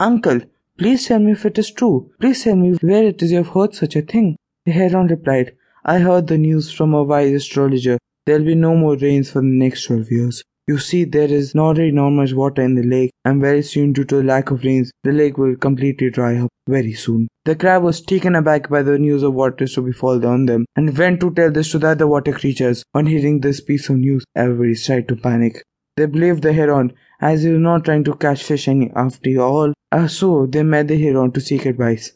Uncle, please tell me if it is true. Please tell me where it is you have heard such a thing. The heron replied, I heard the news from a wise astrologer. There'll be no more rains for the next 12 years. You see, there is not already not much water in the lake, and very soon, due to the lack of rains, the lake will completely dry up very soon. The crab was taken aback by the news of what is to befall on them, and went to tell this to the other water creatures. On hearing this piece of news, everybody started to panic. They believed the heron, as he was not trying to catch fish any after all. Uh, so they met the heron to seek advice.